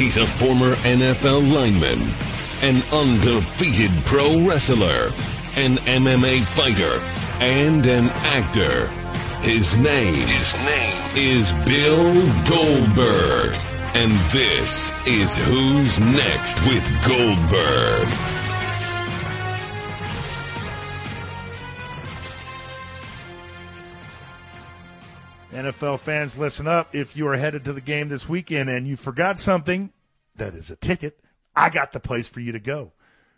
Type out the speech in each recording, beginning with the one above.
He's a former NFL lineman, an undefeated pro wrestler, an MMA fighter, and an actor. His name, his name is Bill Goldberg. And this is Who's Next with Goldberg. NFL fans, listen up. If you are headed to the game this weekend and you forgot something, that is a ticket, I got the place for you to go.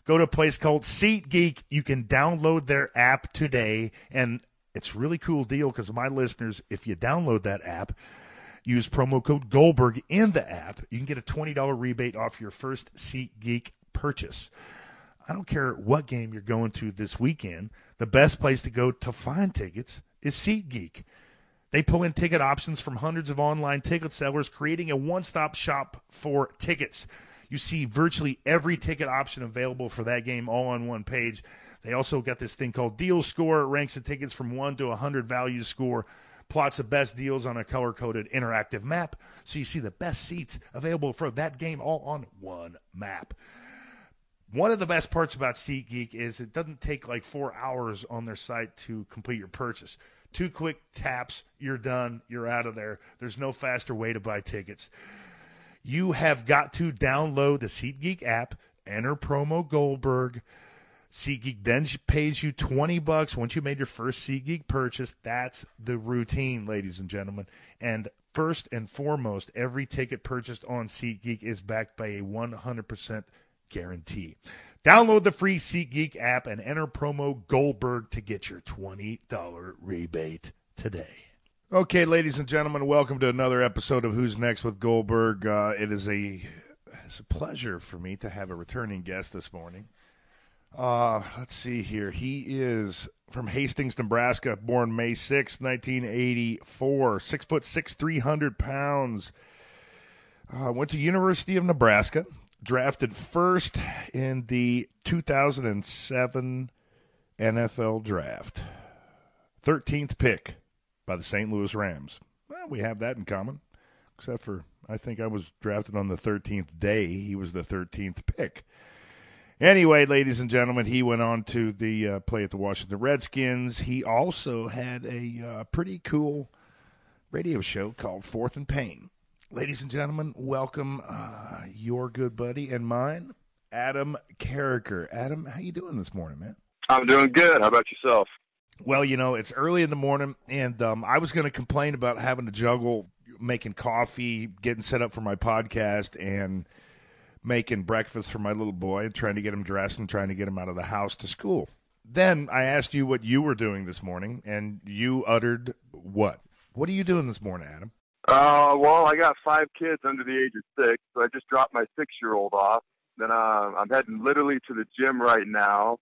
Go to a place called SeatGeek. You can download their app today, and it's really cool deal because my listeners, if you download that app, use promo code Goldberg in the app, you can get a $20 rebate off your first SeatGeek purchase. I don't care what game you're going to this weekend, the best place to go to find tickets is SeatGeek. They pull in ticket options from hundreds of online ticket sellers, creating a one stop shop for tickets. You see virtually every ticket option available for that game all on one page. They also got this thing called Deal Score. It ranks the tickets from 1 to 100 value score, plots the best deals on a color coded interactive map. So you see the best seats available for that game all on one map. One of the best parts about SeatGeek is it doesn't take like four hours on their site to complete your purchase. Two quick taps, you're done, you're out of there. There's no faster way to buy tickets. You have got to download the SeatGeek app, enter promo Goldberg. SeatGeek then pays you 20 bucks once you made your first SeatGeek purchase. That's the routine, ladies and gentlemen. And first and foremost, every ticket purchased on SeatGeek is backed by a 100% guarantee. Download the free SeatGeek app and enter promo Goldberg to get your $20 rebate today. Okay, ladies and gentlemen, welcome to another episode of Who's Next with Goldberg. Uh, it is a it's a pleasure for me to have a returning guest this morning. Uh, let's see here. He is from Hastings, Nebraska, born May 6, 1984. Six foot six, 300 pounds. Uh, went to University of Nebraska drafted first in the 2007 NFL draft. 13th pick by the St. Louis Rams. Well, we have that in common, except for I think I was drafted on the 13th day. He was the 13th pick. Anyway, ladies and gentlemen, he went on to the uh, play at the Washington Redskins. He also had a uh, pretty cool radio show called Fourth and Pain ladies and gentlemen, welcome uh, your good buddy and mine, Adam Carriker. Adam, how you doing this morning, man? I'm doing good. How about yourself? Well, you know, it's early in the morning, and um, I was going to complain about having to juggle making coffee, getting set up for my podcast, and making breakfast for my little boy, and trying to get him dressed and trying to get him out of the house to school. Then I asked you what you were doing this morning, and you uttered what? What are you doing this morning, Adam? Uh, well, I got five kids under the age of six, so I just dropped my six-year-old off. Then uh, I'm heading literally to the gym right now.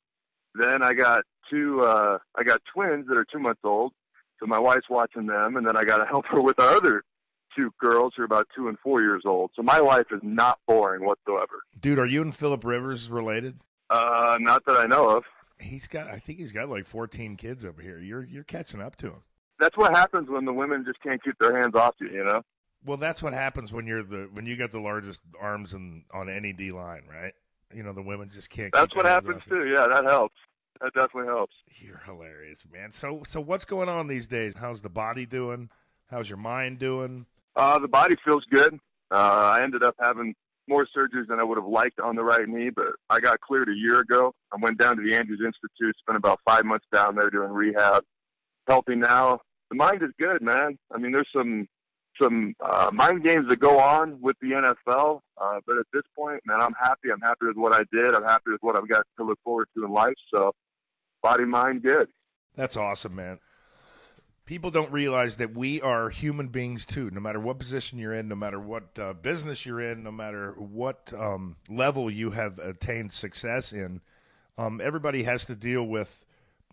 Then I got two, uh, I got twins that are two months old, so my wife's watching them, and then I got to help her with our other two girls who are about two and four years old. So my life is not boring whatsoever. Dude, are you and Philip Rivers related? Uh, not that I know of. He's got, I think he's got like 14 kids over here. You're you're catching up to him that's what happens when the women just can't keep their hands off you. You know. Well, that's what happens when you're the when you got the largest arms in, on any D line, right? You know, the women just can't. That's what happens too. Yeah, that helps. That definitely helps. You're hilarious, man. So, so what's going on these days? How's the body doing? How's your mind doing? Uh, the body feels good. Uh, I ended up having more surgeries than I would have liked on the right knee, but I got cleared a year ago. I went down to the Andrews Institute, spent about five months down there doing rehab. Healthy now the mind is good, man. I mean, there's some some uh, mind games that go on with the NFL, uh, but at this point, man, I'm happy. I'm happy with what I did. I'm happy with what I've got to look forward to in life. So, body, mind, good. That's awesome, man. People don't realize that we are human beings too. No matter what position you're in, no matter what uh, business you're in, no matter what um, level you have attained success in, um, everybody has to deal with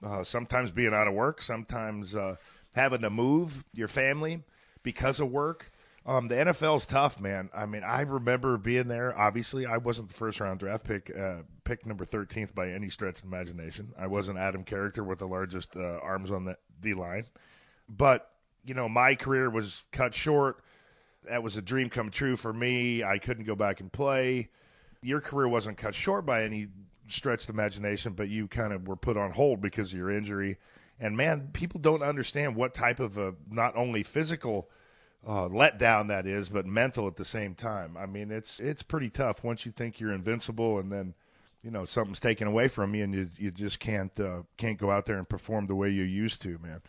uh, sometimes being out of work, sometimes uh, having to move your family because of work. Um, the NFL's tough, man. I mean, I remember being there. Obviously, I wasn't the first round draft pick, uh, pick number 13th by any stretch of imagination. I wasn't Adam Carriker with the largest uh, arms on the D line. But, you know, my career was cut short. that was a dream come true for me. I couldn't go back and play. Your career wasn't cut short by any stretch of imagination, but you kind of were put on hold because of your injury. And man, people don't understand what type of a not only physical uh, letdown that is, but mental at the same time. I mean, it's it's pretty tough once you think you're invincible, and then you know something's taken away from you, and you you just can't uh, can't go out there and perform the way you used to, man.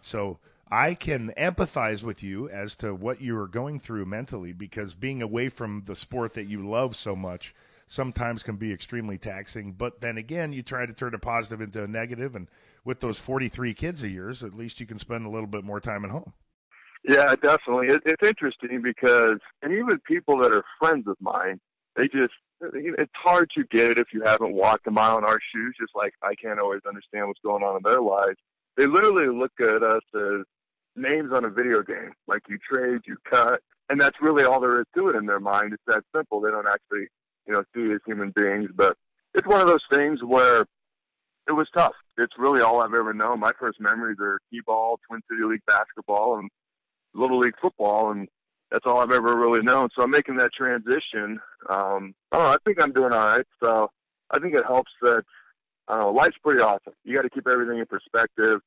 So I can empathize with you as to what you are going through mentally because being away from the sport that you love so much sometimes can be extremely taxing. But then again, you try to turn a positive into a negative, and with those 43 kids of yours, at least you can spend a little bit more time at home. Yeah, definitely. It, it's interesting because, and even people that are friends of mine, they just, it's hard to get it if you haven't walked a mile in our shoes, just like I can't always understand what's going on in their lives. They literally look at us as names on a video game. Like you trade, you cut, and that's really all there is to it in their mind. It's that simple. They don't actually you know, see as human beings. But it's one of those things where it was tough. It's really all I've ever known. My first memories are t-ball, Twin City League basketball, and Little League football, and that's all I've ever really known. So I'm making that transition. Um, I don't know. I think I'm doing all right. So I think it helps that I know. Life's pretty awesome. You got to keep everything in perspective.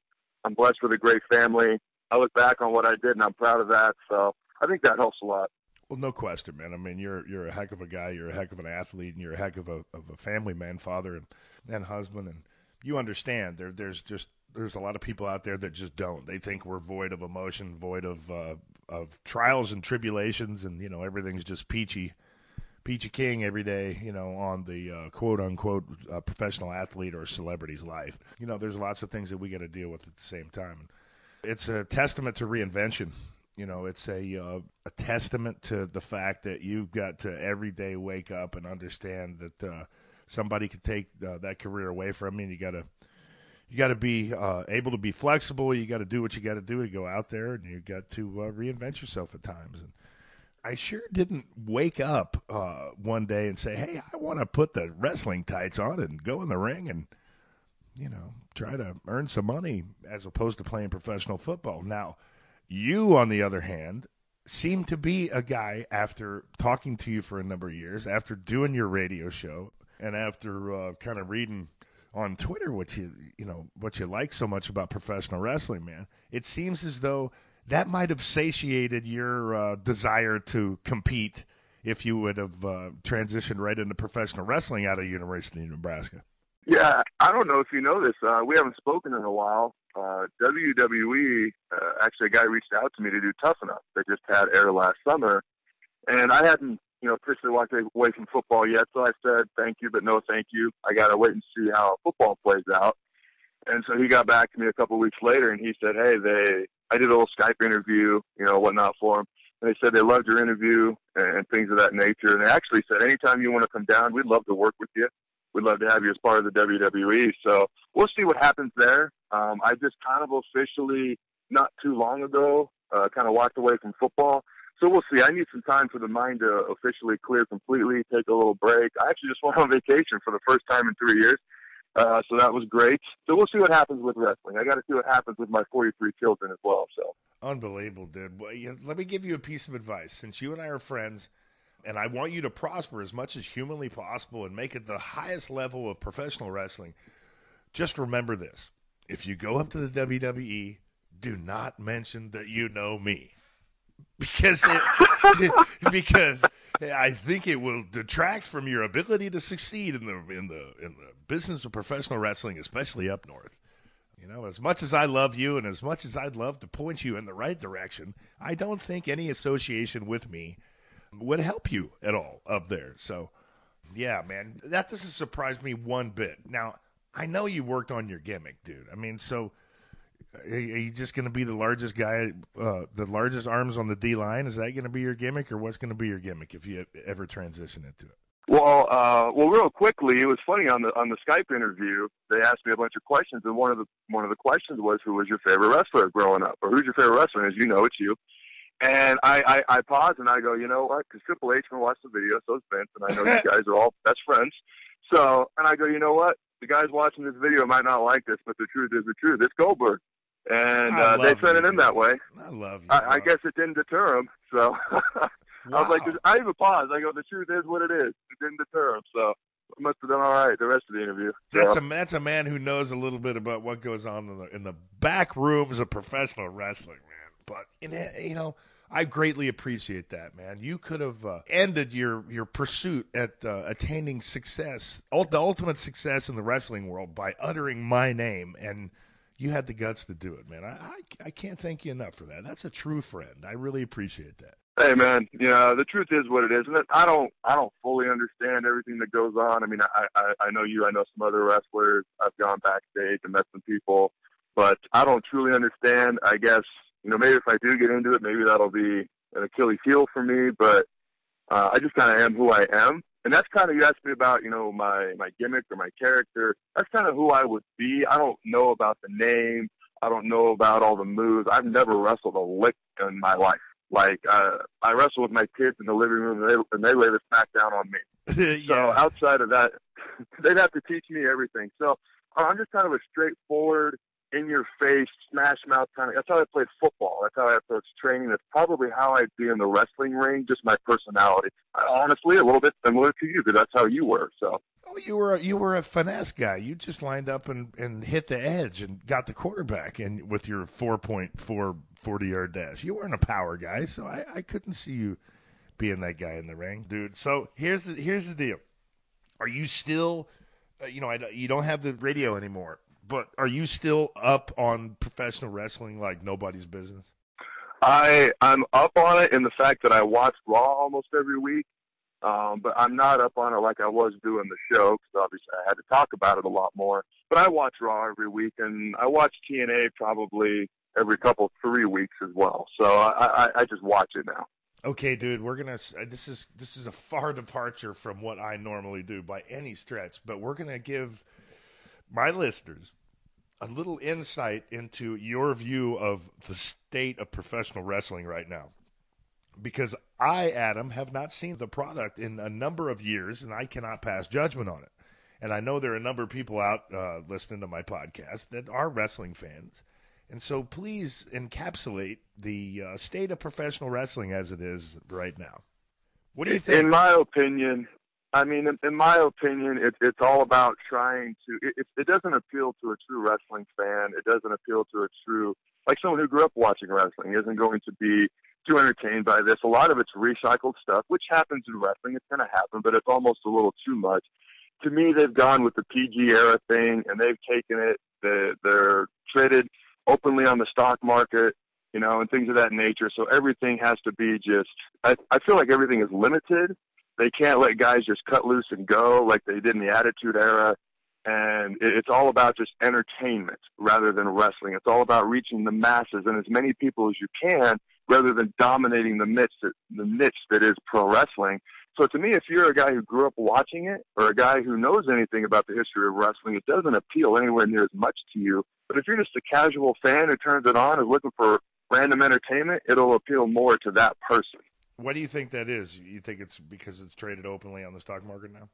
I'm blessed with a great family. I look back on what I did, and I'm proud of that. So I think that helps a lot. Well, no question, man. I mean, you're you're a heck of a guy. You're a heck of an athlete, and you're a heck of a of a family man, father, and and husband. And you understand there there's just there's a lot of people out there that just don't. They think we're void of emotion, void of uh, of trials and tribulations, and you know everything's just peachy, peachy king every day. You know, on the uh, quote unquote uh, professional athlete or celebrity's life. You know, there's lots of things that we got to deal with at the same time. It's a testament to reinvention you know, it's a uh, a testament to the fact that you've got to every day wake up and understand that uh, somebody could take uh, that career away from you. And you got to you got to be uh, able to be flexible. You got to do what you got to do to go out there, and you got to uh, reinvent yourself at times. And I sure didn't wake up uh, one day and say, "Hey, I want to put the wrestling tights on and go in the ring and." You know, try to earn some money as opposed to playing professional football. Now, you, on the other hand, seem to be a guy after talking to you for a number of years, after doing your radio show, and after uh, kind of reading on Twitter what you you know what you like so much about professional wrestling, man. It seems as though that might have satiated your uh, desire to compete if you would have uh, transitioned right into professional wrestling out of University of Nebraska. Yeah, I don't know if you know this. Uh, we haven't spoken in a while, uh, WWE, uh, actually, a guy reached out to me to do Tough Enough. They just had air last summer, and I hadn't, you know, officially walked away from football yet. So I said, "Thank you, but no, thank you. I got to wait and see how football plays out." And so he got back to me a couple of weeks later, and he said, "Hey, they, I did a little Skype interview, you know, whatnot for him. And they said they loved your interview and, things of that nature. And they actually said, anytime you want to come down, we'd love to work with you we'd love to have you as part of the WWE. So we'll see what happens there. Um, I just kind of officially, not too long ago, uh, kind of walked away from football. So we'll see. I need some time for the mind to officially clear completely, take a little break. I actually just went on vacation for the first time in three years. Uh, so that was great. So we'll see what happens with wrestling. I got to see what happens with my 43 children as well. So unbelievable, dude. Well, you, let me give you a piece of advice. Since you and I are friends, and I want you to prosper as much as humanly possible and make it the highest level of professional wrestling. Just remember this. If you go up to the WWE, do not mention that you know me. Because it, because I think it will detract from your ability to succeed in the in the in the business of professional wrestling, especially up north. You know, as much as I love you and as much as I'd love to point you in the right direction, I don't think any association with me would help you at all up there. So, yeah, man, that doesn't surprise me one bit. Now, I know you worked on your gimmick, dude. I mean, so are you just going to be the largest guy, uh, the largest arms on the D line? Is that going to be your gimmick, or what's going to be your gimmick if you ever transition into it? Well, uh, well, real quickly, it was funny on the on the Skype interview. They asked me a bunch of questions, and one of the one of the questions was, "Who was your favorite wrestler growing up?" Or "Who's your favorite wrestler?" And as you know, it's you. And I, I, I pause and I go, you know what? Because Triple H can watch the video, so is Vince, and I know you guys are all best friends. So, and I go, you know what? The guys watching this video might not like this, but the truth is the truth. It's Goldberg. And uh, they sent it in that way. I love you. I, I guess it didn't deter him. So I was like, I even paused. I go, the truth is what it is. It didn't deter him. So I must have done all right the rest of the interview. That's So, a that's a man who knows a little bit about what goes on in the in the back rooms of professional wrestling, man. But in, you know, I greatly appreciate that, man. You could have uh, ended your your pursuit at uh, attaining success, the ultimate success in the wrestling world, by uttering my name, and you had the guts to do it, man. I I, I can't thank you enough for that. That's a true friend. I really appreciate that. hey man, you know, the truth is what it is, and I don't, I don't fully understand everything that goes on. I mean, I, I, I know you, I know some other wrestlers. I've gone backstage and met some people, but I don't truly understand. I guess you know, maybe if I do get into it, maybe that'll be an Achilles heel for me. But uh, I just kind of am who I am, and that's kind of you asked me about, you know, my my gimmick or my character. That's kind of who I would be. I don't know about the name. I don't know about all the moves. I've never wrestled a lick in my life. Like uh, I wrestle with my kids in the living room, and they, and they lay the smack down on me. So yeah. outside of that, they'd have to teach me everything. So I'm just kind of a straightforward, in your face, smash mouth kind of. That's how I played football. That's how I approach training. That's probably how I'd be in the wrestling ring. Just my personality. I, honestly, a little bit similar to you, because that's how you were. So Oh, you were you were a finesse guy. You just lined up and, and hit the edge and got the quarterback and with your 4.4 40 yard dash. You weren't a power guy, so I, I couldn't see you being that guy in the ring, dude. So here's the here's the deal. Are you still, uh, you know, I, you don't have the radio anymore, but are you still up on professional wrestling like nobody's business? I I'm up on it in the fact that I watch Raw almost every week. Um, but I'm not up on it like I was doing the show because obviously I had to talk about it a lot more. But I watch Raw every week, and I watch TNA probably every couple three weeks as well. So I, I, I just watch it now. Okay, dude, we're gonna. uh, This is this is a far departure from what I normally do by any stretch, but we're gonna give my listeners a little insight into your view of the state of professional wrestling right now. Because I, Adam, have not seen the product in a number of years, and I cannot pass judgment on it. And I know there are a number of people out uh, listening to my podcast that are wrestling fans. And so please encapsulate the uh, state of professional wrestling as it is right now. What do you think? In my opinion, I mean, in, in my opinion, it, it's all about trying to. It, it, doesn't appeal to a true wrestling fan. It doesn't appeal to a true, like someone who grew up watching wrestling, isn't going to be too entertained by this. A lot of it's recycled stuff, which happens in wrestling. It's going to happen, but it's almost a little too much. To me, they've gone with the PG era thing, and they've taken it. They're, they're traded openly on the stock market, you know, and things of that nature. So everything has to be just. I, I feel like everything is limited. They can't let guys just cut loose and go like they did in the Attitude Era. And it's all about just entertainment rather than wrestling. It's all about reaching the masses and as many people as you can rather than dominating the niche that, the niche that is pro wrestling. So to me, if you're a guy who grew up watching it or a guy who knows anything about the history of wrestling, it doesn't appeal anywhere near as much to you. But if you're just a casual fan who turns it on, is looking for random entertainment, it'll appeal more to that person. What do you think that is? You think it's because it's traded openly on the stock market now?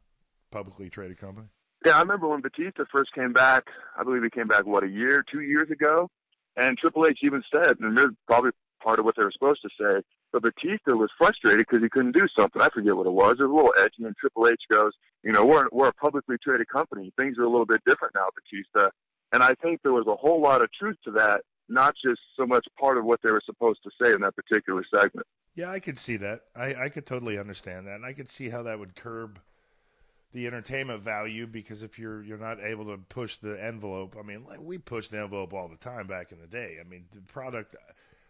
Publicly traded company? Yeah, I remember when Batista first came back. I believe he came back what a year, two years ago, and Triple H even said, and is probably part of what they were supposed to say. But Batista was frustrated because he couldn't do something. I forget what it was. It was a little edgy, and Triple H goes, "You know, we're we're a publicly traded company. Things are a little bit different now, Batista." And I think there was a whole lot of truth to that, not just so much part of what they were supposed to say in that particular segment. Yeah, I could see that. I, I could totally understand that, and I could see how that would curb the entertainment value because if you're you're not able to push the envelope, I mean, we pushed the envelope all the time back in the day. I mean, the product,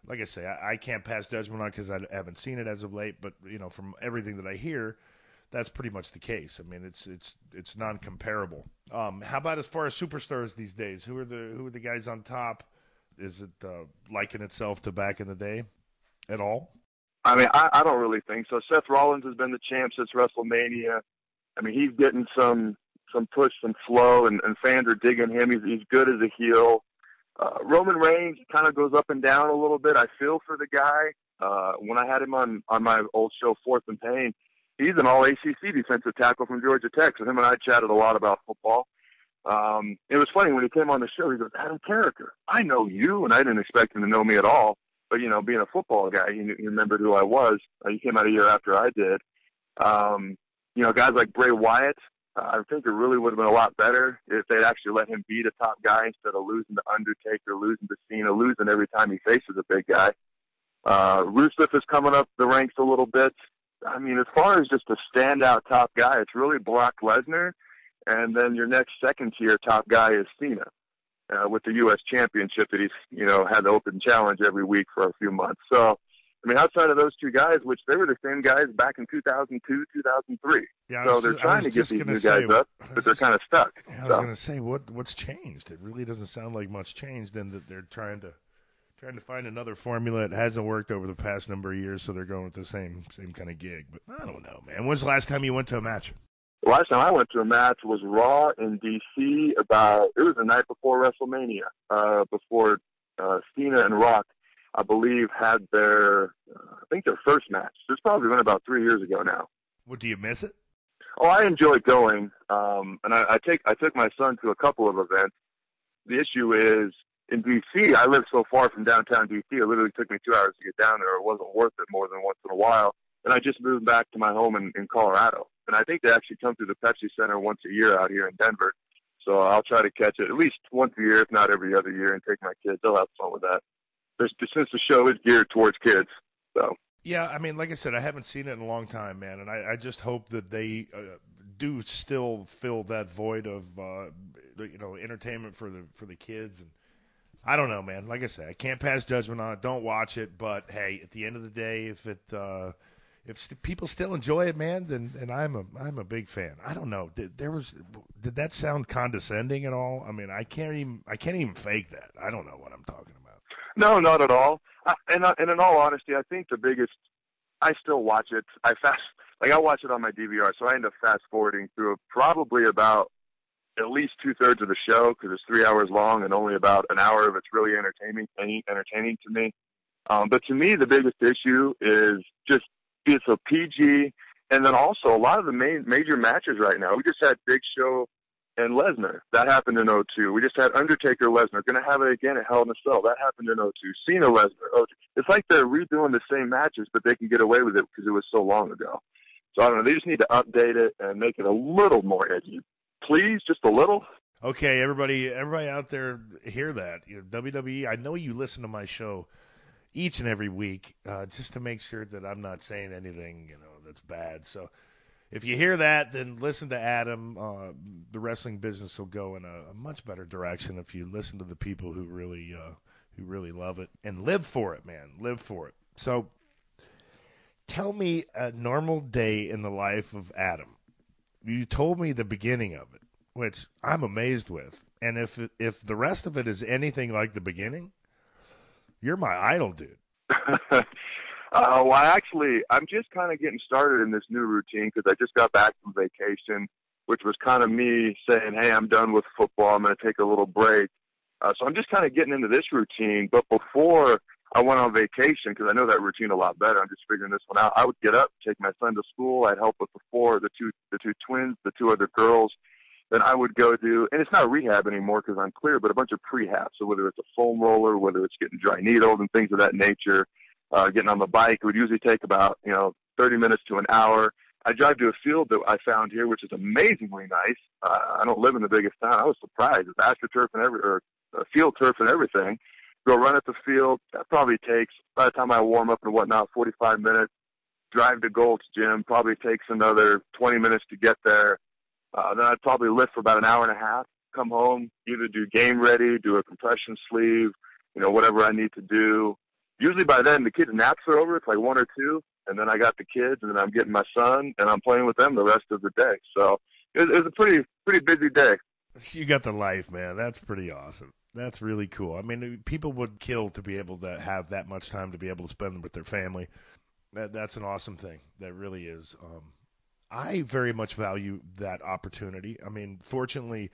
like I say, I, I can't pass judgment on because I haven't seen it as of late. But you know, from everything that I hear, that's pretty much the case. I mean, it's it's it's non comparable. Um, how about as far as superstars these days? Who are the who are the guys on top? Is it uh, liking itself to back in the day at all? I mean, I, I don't really think so. Seth Rollins has been the champ since WrestleMania. I mean, he's getting some some push, some flow, and, and fans are digging him. He's he's good as a heel. Uh, Roman Reigns kind of goes up and down a little bit. I feel for the guy. Uh, when I had him on on my old show, Fourth and Pain, he's an All ACC defensive tackle from Georgia Tech. So him and I chatted a lot about football. Um, it was funny when he came on the show. He goes, "Adam Carriker, I know you," and I didn't expect him to know me at all. But you know, being a football guy, he, he remembered who I was. Uh, he came out a year after I did. Um, you know, guys like Bray Wyatt. Uh, I think it really would have been a lot better if they'd actually let him be the top guy instead of losing to Undertaker, losing to Cena, losing every time he faces a big guy. Uh, Rusev is coming up the ranks a little bit. I mean, as far as just a standout top guy, it's really Brock Lesnar, and then your next second tier top guy is Cena, uh, with the U.S. Championship that he's you know had the open challenge every week for a few months. So, I mean, outside of those two guys, which they were the same guys back in 2002, 2003. Yeah, so they're ju- I trying to get these new say, guys up, but they're just- kind of stuck. Yeah, I was So- going to say what what's changed. It really doesn't sound like much changed, and that they're trying to trying to find another formula. It hasn't worked over the past number of years, so they're going with the same same kind of gig. But I don't know, man. When's the last time you went to a match? The last time I went to a match was Raw in DC. About it was the night before WrestleMania, uh, before uh, Cena and Rock, I believe, had their uh, I think their first match. It's probably been about three years ago now. What do you miss it? Oh, I enjoy going, um, and I, I take I took my son to a couple of events. The issue is in DC. I live so far from downtown DC. It literally took me two hours to get down there. It wasn't worth it more than once in a while. And I just moved back to my home in, in Colorado, and I think they actually come through the Pepsi Center once a year out here in Denver. So I'll try to catch it at least once a year, if not every other year, and take my kids. They'll have fun with that. There's, since the show is geared towards kids, so Yeah, I mean, like I said, I haven't seen it in a long time, man, and I, I just hope that they uh, do still fill that void of uh, you know entertainment for the for the kids. And I don't know, man. Like I said, I can't pass judgment on it. Don't watch it, but hey, at the end of the day, if it uh, if st- people still enjoy it, man, then and I'm a I'm a big fan. I don't know. Did, there was did that sound condescending at all? I mean, I can't even I can't even fake that. I don't know what I'm talking about. No, not at all. I, and, uh, and in all honesty, I think the biggest. I still watch it. I fast like I watch it on my DVR, so I end up fast forwarding through probably about at least two thirds of the show because it's three hours long, and only about an hour of it's really entertaining entertaining to me. Um, but to me, the biggest issue is just it's a PG, and then also a lot of the main major matches right now. We just had Big Show and Lesnar. That happened in 02. We just had Undertaker Lesnar. Going to have it again at Hell in a Cell. That happened in 02. Cena Lesnar. 02. It's like they're redoing the same matches, but they can get away with it because it was so long ago. So I don't know. They just need to update it and make it a little more edgy. Please, just a little. Okay, everybody, everybody out there, hear that? You know, WWE. I know you listen to my show each and every week, uh, just to make sure that I'm not saying anything, you know, that's bad. So, if you hear that, then listen to Adam. Uh, the wrestling business will go in a, a, much better direction if you listen to the people who really, uh, who really love it and live for it, man. Live for it. So, tell me a normal day in the life of Adam. You told me the beginning of it, which I'm amazed with. And if if the rest of it is anything like the beginning, you're my idol, dude. uh, well, actually, I'm just kind of getting started in this new routine because I just got back from vacation, which was kind of me saying, "Hey, I'm done with football. I'm going to take a little break." Uh, so I'm just kind of getting into this routine. But before I went on vacation, because I know that routine a lot better, I'm just figuring this one out. I would get up, take my son to school. I'd help with the four, the two, the two twins, the two other girls. Then I would go do, and it's not rehab anymore because I'm clear, but a bunch of prehab. So whether it's a foam roller, whether it's getting dry needled and things of that nature, uh, getting on the bike, it would usually take about, you know, 30 minutes to an hour. I drive to a field that I found here, which is amazingly nice. Uh, I don't live in the biggest town. I was surprised. It's astroturf and every, or uh, field turf and everything. Go run at the field. That probably takes, by the time I warm up and whatnot, 45 minutes. Drive to Gold's Gym probably takes another 20 minutes to get there. Uh, then I'd probably lift for about an hour and a half. Come home, either do game ready, do a compression sleeve, you know, whatever I need to do. Usually by then the kids' naps are over. It's like one or two, and then I got the kids, and then I'm getting my son, and I'm playing with them the rest of the day. So it, was a pretty pretty busy day. You got the life, man. That's pretty awesome. That's really cool. I mean, people would kill to be able to have that much time to be able to spend with their family. That that's an awesome thing. That really is. Um, I very much value that opportunity. I mean, fortunately,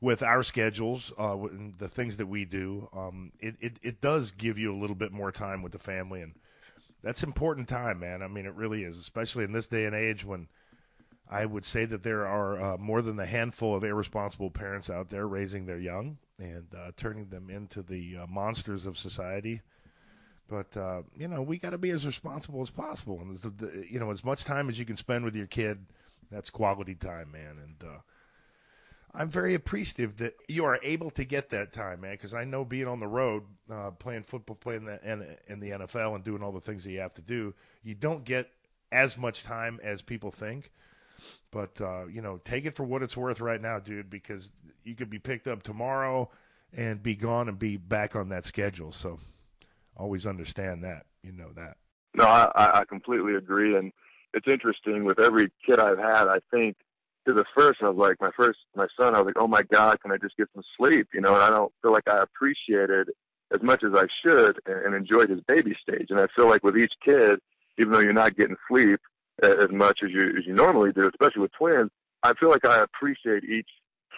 with our schedules, uh, and the things that we do, um, it, it, it does give you a little bit more time with the family, and that's important time, man. I mean, it really is, especially in this day and age when I would say that there are uh, more than a handful of irresponsible parents out there raising their young and uh, turning them into the uh, monsters of society. But uh, you know, we got to be as responsible as possible, and the, the, you know, as much time as you can spend with your kid, that's quality time, man. And uh, I'm very appreciative that you are able to get that time, man. Because I know being on the road, uh, playing football, playing the, in, in the NFL, and doing all the things that you have to do, you don't get as much time as people think. But uh, you know, take it for what it's worth right now, dude, because you could be picked up tomorrow and be gone and be back on that schedule. So always understand that. You know that. No, I, I completely agree, and it's interesting with every kid I've had. I think to the first, I was like, my first, my son, I was like, oh my god, can I just get some sleep? You know, and I don't feel like I appreciated as much as I should and, and enjoyed his baby stage. And I feel like with each kid, even though you're not getting sleep, as much as you as you normally do, especially with twins. I feel like I appreciate each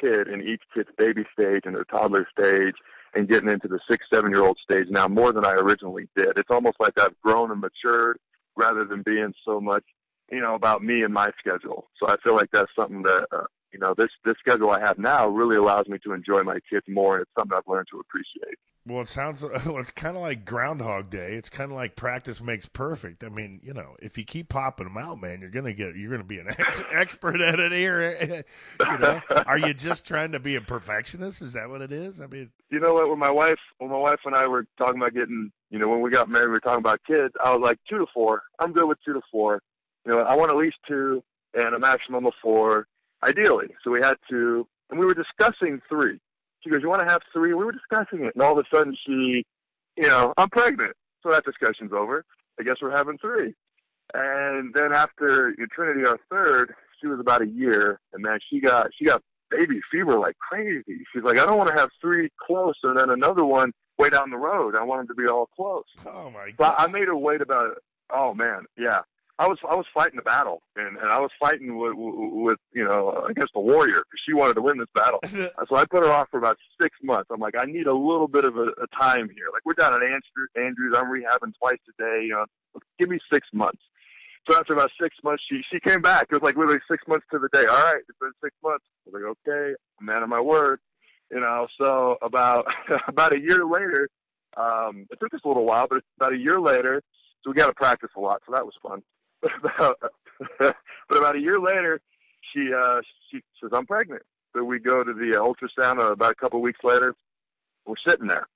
kid and each kid's baby stage and their toddler stage and getting into the six, seven year old stage now more than I originally did. It's almost like I've grown and matured rather than being so much, you know, about me and my schedule. So I feel like that's something that, uh, you know, this, this schedule I have now really allows me to enjoy my kids more. And it's something I've learned to appreciate. Well, it sounds well, it's kind of like Groundhog Day. It's kind of like practice makes perfect. I mean, you know, if you keep popping them out, man, you're gonna get you're gonna be an ex- expert at it here. Eh, eh, you know, are you just trying to be a perfectionist? Is that what it is? I mean, you know what? When my wife, when my wife and I were talking about getting, you know, when we got married, we were talking about kids. I was like two to four. I'm good with two to four. You know, I want at least two and a maximum of four, ideally. So we had to, and we were discussing three. She goes, "You want to have three? We were discussing it, and all of a sudden she, you know, I'm pregnant. So that discussion's over. I guess we're having three. And then after Trinity, our third, she was about a year, and man, she got she got baby fever like crazy. She's like, I don't want to have three close and then another one way down the road. I want them to be all close. Oh my god! But I made her wait about. Oh man, yeah. I was I was fighting the battle, and, and I was fighting with, with you know against the warrior because she wanted to win this battle. so I put her off for about six months. I'm like, I need a little bit of a, a time here. Like we're down at Andrews, Andrews. I'm rehabbing twice a day. You know, give me six months. So after about six months, she she came back. It was like literally six months to the day. All right, it's been six months. I was like, okay, I'm man of my word. You know, so about about a year later, um, it took us a little while, but about a year later, so we got to practice a lot. So that was fun about but about a year later, she uh, she says I'm pregnant. So we go to the uh, ultrasound. Uh, about a couple of weeks later, we're sitting there,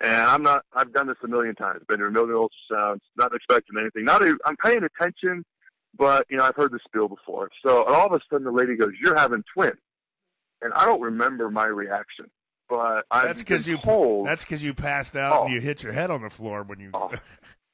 and I'm not. I've done this a million times. Been to a million ultrasounds, not expecting anything. Not. A, I'm paying attention, but you know I've heard the spiel before. So all of a sudden, the lady goes, "You're having twins," and I don't remember my reaction. But that's because you told, that's because you passed out oh, and you hit your head on the floor when you. Oh.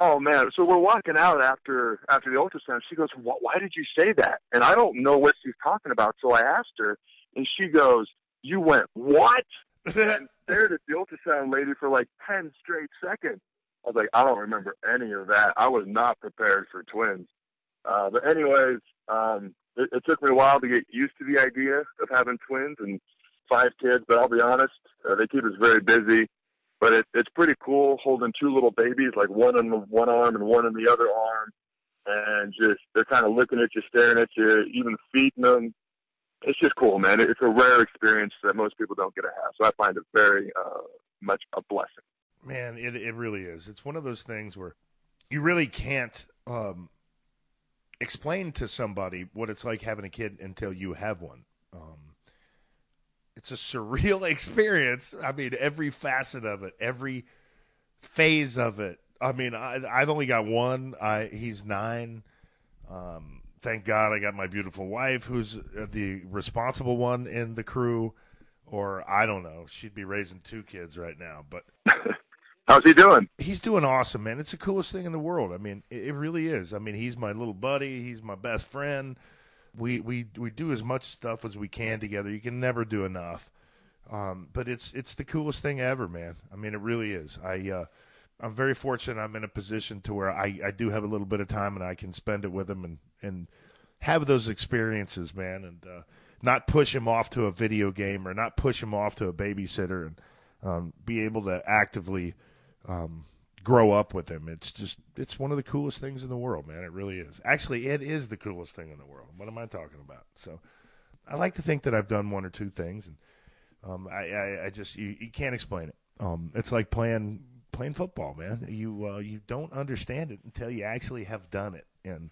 Oh man! So we're walking out after after the ultrasound. She goes, "Why did you say that?" And I don't know what she's talking about. So I asked her, and she goes, "You went what?" and stared at the ultrasound lady for like ten straight seconds. I was like, "I don't remember any of that. I was not prepared for twins." Uh, but anyways, um, it, it took me a while to get used to the idea of having twins and five kids. But I'll be honest, uh, they keep us very busy but it, it's pretty cool holding two little babies, like one in one arm and one in the other arm, and just they're kind of looking at you, staring at you, even feeding them. It's just cool, man. It's a rare experience that most people don't get to have, so I find it very uh, much a blessing. Man, it it really is. It's one of those things where you really can't um, explain to somebody what it's like having a kid until you have one. Um, it's a surreal experience. I mean, every facet of it, every phase of it. I mean, I, I've only got one. I he's nine. Um, thank God I got my beautiful wife, who's the responsible one in the crew. Or I don't know, she'd be raising two kids right now. But how's he doing? He's doing awesome, man. It's the coolest thing in the world. I mean, it, it really is. I mean, he's my little buddy. He's my best friend we we we do as much stuff as we can together. You can never do enough. Um, but it's it's the coolest thing ever, man. I mean, it really is. I uh, I'm very fortunate. I'm in a position to where I, I do have a little bit of time and I can spend it with him and and have those experiences, man, and uh, not push him off to a video game or not push him off to a babysitter and um, be able to actively um, grow up with him. It's just it's one of the coolest things in the world, man. It really is. Actually, it is the coolest thing in the world. What am I talking about? So, I like to think that I've done one or two things, and um, I, I, I just you, you can't explain it. Um, it's like playing playing football, man. You uh, you don't understand it until you actually have done it. And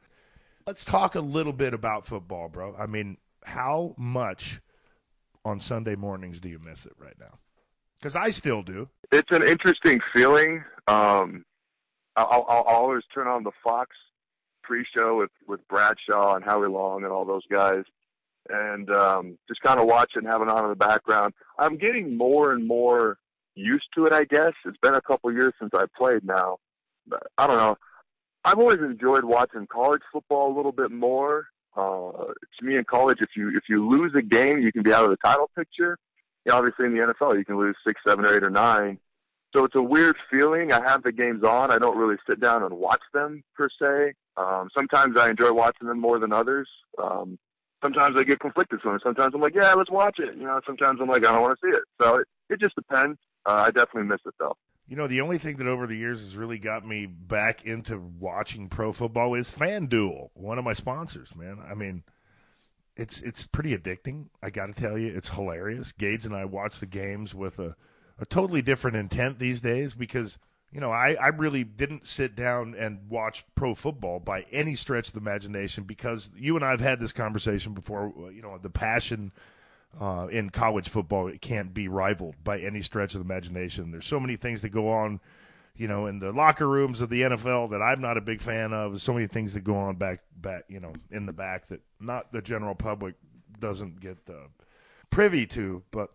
let's talk a little bit about football, bro. I mean, how much on Sunday mornings do you miss it right now? Because I still do. It's an interesting feeling. Um, I'll, I'll always turn on the Fox pre-show with with Bradshaw and Howie Long and all those guys, and um, just kind of watch it and have it on in the background. I'm getting more and more used to it. I guess it's been a couple years since I played now. But I don't know. I've always enjoyed watching college football a little bit more. Uh, to me, in college, if you if you lose a game, you can be out of the title picture. You know, obviously, in the NFL, you can lose six, seven, or eight, or nine. So it's a weird feeling. I have the games on. I don't really sit down and watch them per se. Um, sometimes I enjoy watching them more than others. Um, sometimes I get conflicted from it. Sometimes I'm like, yeah, let's watch it. You know, sometimes I'm like, I don't want to see it. So it, it just depends. Uh, I definitely miss it though. You know, the only thing that over the years has really got me back into watching pro football is FanDuel, one of my sponsors, man. I mean, it's it's pretty addicting. I got to tell you, it's hilarious. Gage and I watch the games with a, a totally different intent these days because, you know, I, I really didn't sit down and watch pro football by any stretch of the imagination because you and I have had this conversation before, you know, the passion – uh, in college football it can't be rivaled by any stretch of the imagination. There's so many things that go on, you know, in the locker rooms of the NFL that I'm not a big fan of. So many things that go on back, back, you know, in the back that not the general public doesn't get uh, privy to. But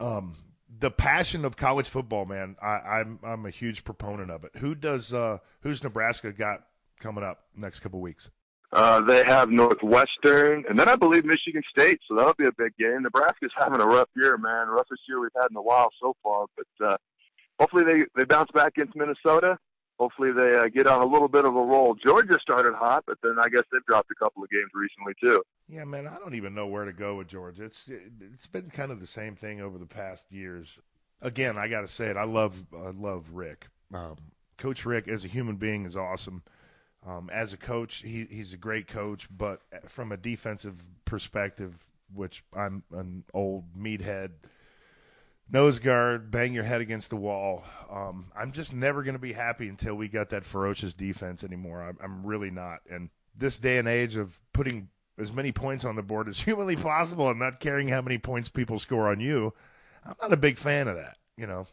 um, the passion of college football, man, I, I'm I'm a huge proponent of it. Who does uh, who's Nebraska got coming up next couple weeks? Uh, they have Northwestern, and then I believe Michigan State, so that'll be a big game. Nebraska's having a rough year, man. Roughest year we've had in a while so far, but uh, hopefully they they bounce back into Minnesota. Hopefully they uh, get on a little bit of a roll. Georgia started hot, but then I guess they've dropped a couple of games recently too. Yeah, man, I don't even know where to go with Georgia. It's it's been kind of the same thing over the past years. Again, I got to say it. I love I love Richt. Um, Coach Richt as a human being is awesome. Um, as a coach, he, he's a great coach, but from a defensive perspective, which I'm an old meathead, nose guard, bang your head against the wall. Um, I'm just never going to be happy until we got that ferocious defense anymore. I'm, I'm really not. And this day and age of putting as many points on the board as humanly possible and not caring how many points people score on you, I'm not a big fan of that. You know,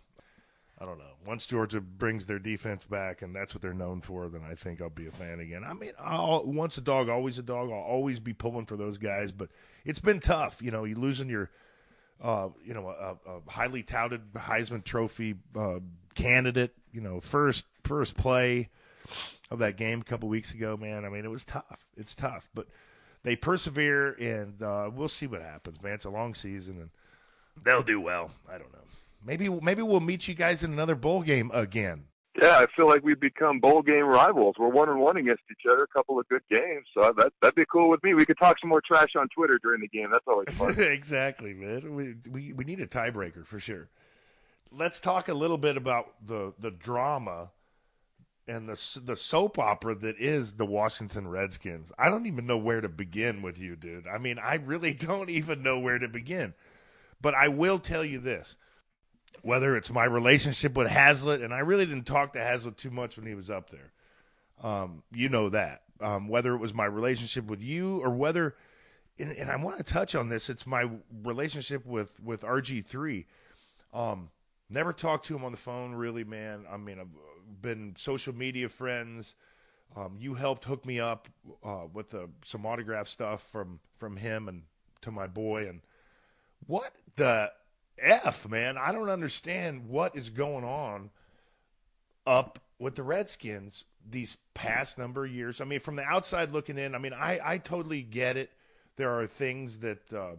I don't know. Once Georgia brings their defense back, and that's what they're known for, then I think I'll be a fan again. I mean, I'll, once a dog, always a dog. I'll always be pulling for those guys, but it's been tough. You know, you losing your, uh, you know, a, a, highly touted Heisman Trophy uh, candidate. You know, first first play of that game a couple weeks ago. Man, I mean, it was tough. It's tough, but they persevere, and uh, we'll see what happens. Man, it's a long season, and they'll do well. I don't know. Maybe maybe we'll meet you guys in another bowl game again. Yeah, I feel like we've become bowl game rivals. We're one and one against each other. A couple of good games, so that that'd be cool with me. We could talk some more trash on Twitter during the game. That's always fun. exactly, man. We, we we need a tiebreaker for sure. Let's talk a little bit about the the drama and the the soap opera that is the Washington Redskins. I don't even know where to begin with you, dude. I mean, I really don't even know where to begin. But I will tell you this whether it's my relationship with Haslett, and I really didn't talk to Haslett too much when he was up there. Um, you know that. Um, whether it was my relationship with you or whether, and, and I want to touch on this, it's my relationship with with RG three. Um, never talked to him on the phone, really, man. I mean, I've been social media friends. Um, you helped hook me up uh, with uh, some autograph stuff from from him and to my boy. And what the F, man. I don't understand what is going on up with the Redskins these past number of years. I mean, from the outside looking in, I mean, I, I totally get it. There are things that uh,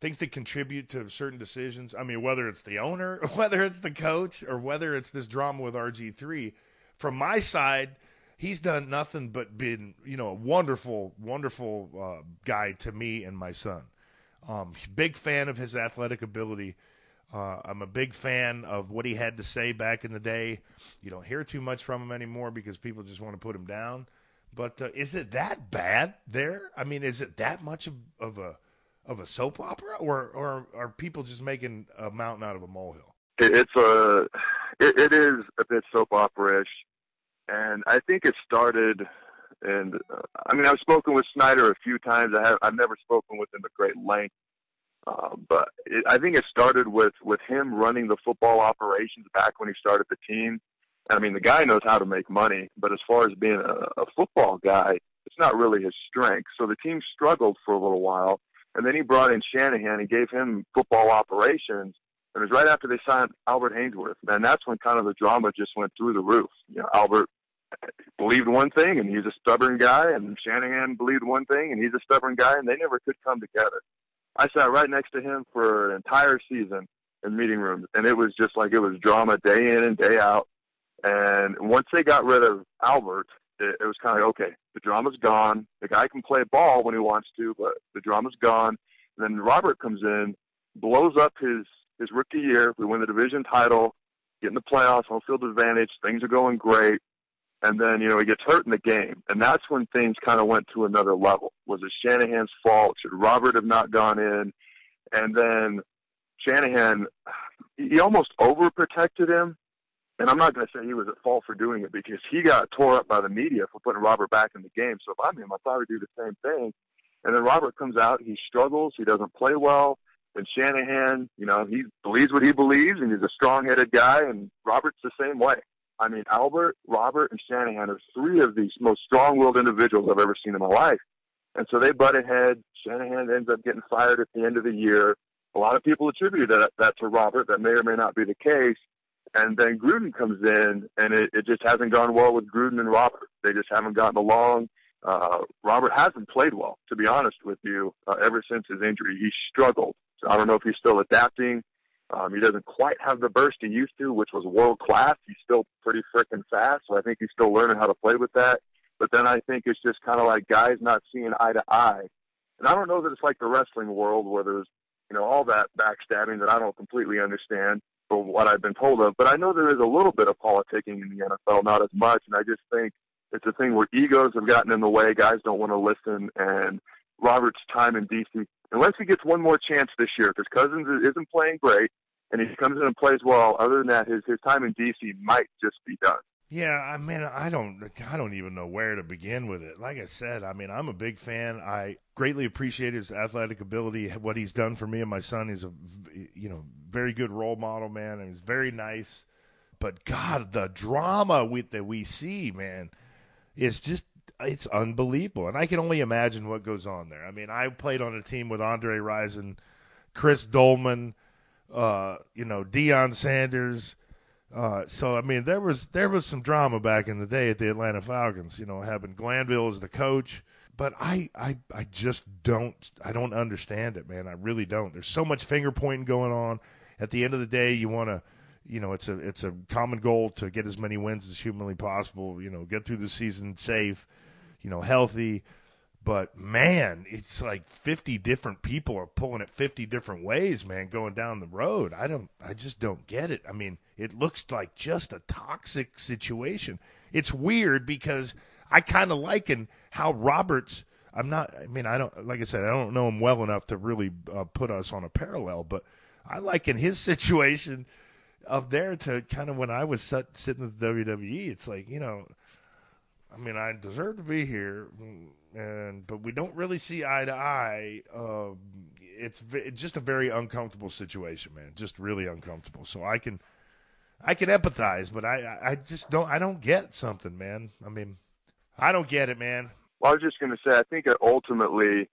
things that contribute to certain decisions. I mean, whether it's the owner, whether it's the coach, or whether it's this drama with RG three. From my side, he's done nothing but been you know a wonderful, wonderful uh, guy to me and my son. Um, big fan of his athletic ability. Uh, I'm a big fan of what he had to say back in the day. You don't hear too much from him anymore because people just want to put him down. But uh, is it that bad there? I mean, is it that much of, of a of a soap opera, or or are people just making a mountain out of a molehill? It's a it, it is a bit soap opera-ish, and I think it started. And uh, I mean, I've spoken with Snyder a few times. I have I've never spoken with him at great length, uh, but it, I think it started with with him running the football operations back when he started the team. I mean, the guy knows how to make money, but as far as being a, a football guy, it's not really his strength. So the team struggled for a little while, and then he brought in Shanahan and gave him football operations. And it was right after they signed Albert Haynesworth. And that's when kind of the drama just went through the roof. You know, Albert believed one thing and he's a stubborn guy, and Shanahan believed one thing and he's a stubborn guy, and they never could come together. I sat right next to him for an entire season in meeting rooms, and it was just like it was drama day in and day out. And once they got rid of Albert, it, it was kind of like, okay, the drama's gone. The guy can play ball when he wants to, but the drama's gone. And then Robert comes in, blows up his his rookie year. We win the division title, get in the playoffs, home field advantage. Things are going great. And then, you know, he gets hurt in the game. And that's when things kind of went to another level. Was it Shanahan's fault? Should Robert have not gone in? And then Shanahan, he almost overprotected him and I'm not going to say he was at fault for doing it because he got tore up by the media for putting Robert back in the game. So if I'm him, I thought he'd do the same thing. And then Robert comes out, he struggles, he doesn't play well. And Shanahan, you know, he believes what he believes, and he's a strong-headed guy. And Robert's the same way. I mean, Albert, Robert, and Shanahan are three of these most strong-willed individuals I've ever seen in my life. And so they butt ahead. Shanahan ends up getting fired at the end of the year. A lot of people attributed that, that to Robert. That may or may not be the case. And then Gruden comes in, and it, it just hasn't gone well with Gruden and Robert. They just haven't gotten along. Uh, Robert hasn't played well, to be honest with you, uh, ever since his injury. He struggled. So I don't know if he's still adapting. Um, he doesn't quite have the burst he used to, which was world class. He's still pretty freaking fast, so I think he's still learning how to play with that. But then I think it's just kind of like guys not seeing eye to eye. And I don't know that it's like the wrestling world where there's, you know, all that backstabbing that I don't completely understand from what I've been told of. But I know there is a little bit of politicking in the NFL, not as much. And I just think it's a thing where egos have gotten in the way. Guys don't want to listen. And Robert's time in DC, unless he gets one more chance this year, because Cousins isn't playing great, and he comes in and plays well. Other than that, his his time in DC might just be done. Yeah, I mean, I don't, I don't even know where to begin with it. Like I said, I mean, I'm a big fan. I greatly appreciate his athletic ability, what he's done for me and my son. He's a, you know, very good role model, man, and he's very nice. But God, the drama with that we see, man, is just it's unbelievable. And I can only imagine what goes on there. I mean, I played on a team with Andre Rison, Chris Doleman, uh, you know, Deion Sanders uh, so I mean, there was there was some drama back in the day at the Atlanta Falcons. You know, having Glanville as the coach, but I I I just don't I don't understand it, man. I really don't. There's so much finger pointing going on. At the end of the day, you want to, you know, it's a it's a common goal to get as many wins as humanly possible. You know, get through the season safe, you know, healthy. But man, it's like 50 different people are pulling it 50 different ways, man, going down the road. I don't, I just don't get it. I mean, it looks like just a toxic situation. It's weird because I kind of liken how Roberts. I'm not. I mean, I don't. Like I said, I don't know him well enough to really uh, put us on a parallel. But I liken his situation up there to kind of when I was sitting at the WWE. It's like you know, I mean, I deserve to be here and but we don't really see eye to eye. Uh, it's, it's just a very uncomfortable situation, man. Just really uncomfortable. So I can I can empathize, but I I just don't I don't get something, man. I mean, I don't get it, man. Well, I was just going to say, I think ultimately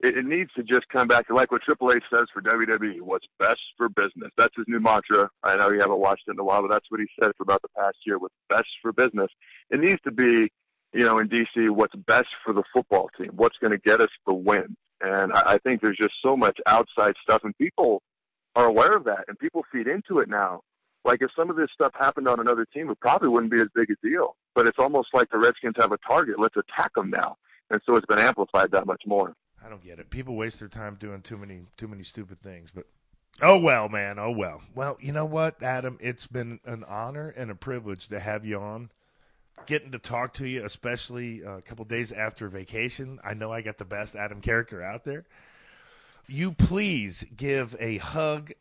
it, needs to just come back to like what Triple H says for WWE: what's best for business. That's his new mantra. I know you haven't watched it in a while, but that's what he said for about the past year. What's best for business. It needs to be you know, in DC, what's best for the football team, what's going to get us the win. And I, I think there's just so much outside stuff, and people are aware of that, and people feed into it now. Like if some of this stuff happened on another team, it probably wouldn't be as big a deal. But it's almost like the Redskins have a target. Let's attack them now, and so it's been amplified that much more. I don't get it. People waste their time doing too many too many stupid things, but Oh well, man. Oh well. Well, you know what, Adam? It's been an honor and a privilege to have you on. Getting to talk to you, especially a couple days after vacation. I know I got the best Adam Carriker out there. You please give a hug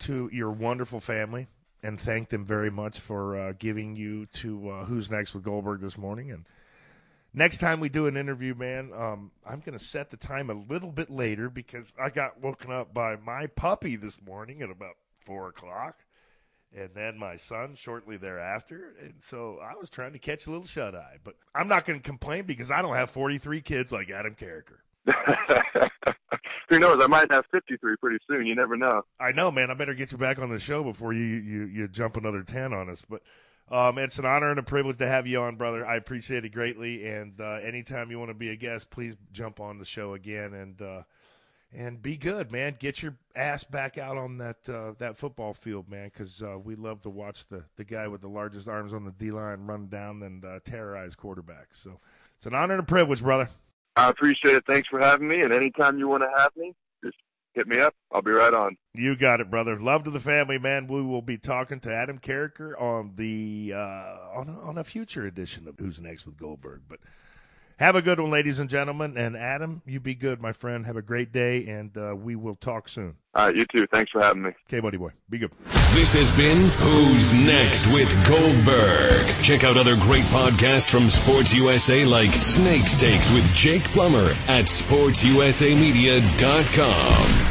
to your wonderful family and thank them very much for uh, giving you to uh, Who's Next with Goldberg this morning. And next time we do an interview, man, um, I'm going to set the time a little bit later because I got woken up by my puppy this morning at about four o'clock, and then my son shortly thereafter. And so I was trying to catch a little shut eye, but I'm not going to complain because I don't have 43 kids like Adam Carriker. Who knows? I might have 53 pretty soon. You never know. I know, man. I better get you back on the show before you you, you jump another 10 on us. But um, it's an honor and a privilege to have you on, brother. I appreciate it greatly. And uh, anytime you want to be a guest, please jump on the show again and uh, and be good, man. Get your ass back out on that uh, that football field, man, because uh, we love to watch the the guy with the largest arms on the D line run down and uh, terrorize quarterbacks. So it's an honor and a privilege, brother. I appreciate it. Thanks for having me. And anytime you want to have me, just hit me up. I'll be right on. You got it, brother. Love to the family, man. We will be talking to Adam Carriker on the uh, on a, on a future edition of Who's Next with Goldberg. But have a good one, ladies and gentlemen. And Adam, you be good, my friend. Have a great day, and uh, we will talk soon. All right, you too. Thanks for having me. Okay, buddy boy. Be good. This has been Who's Next with Goldberg. Check out other great podcasts from Sports USA like Snake Stakes with Jake Plummer at sportsusamedia.com.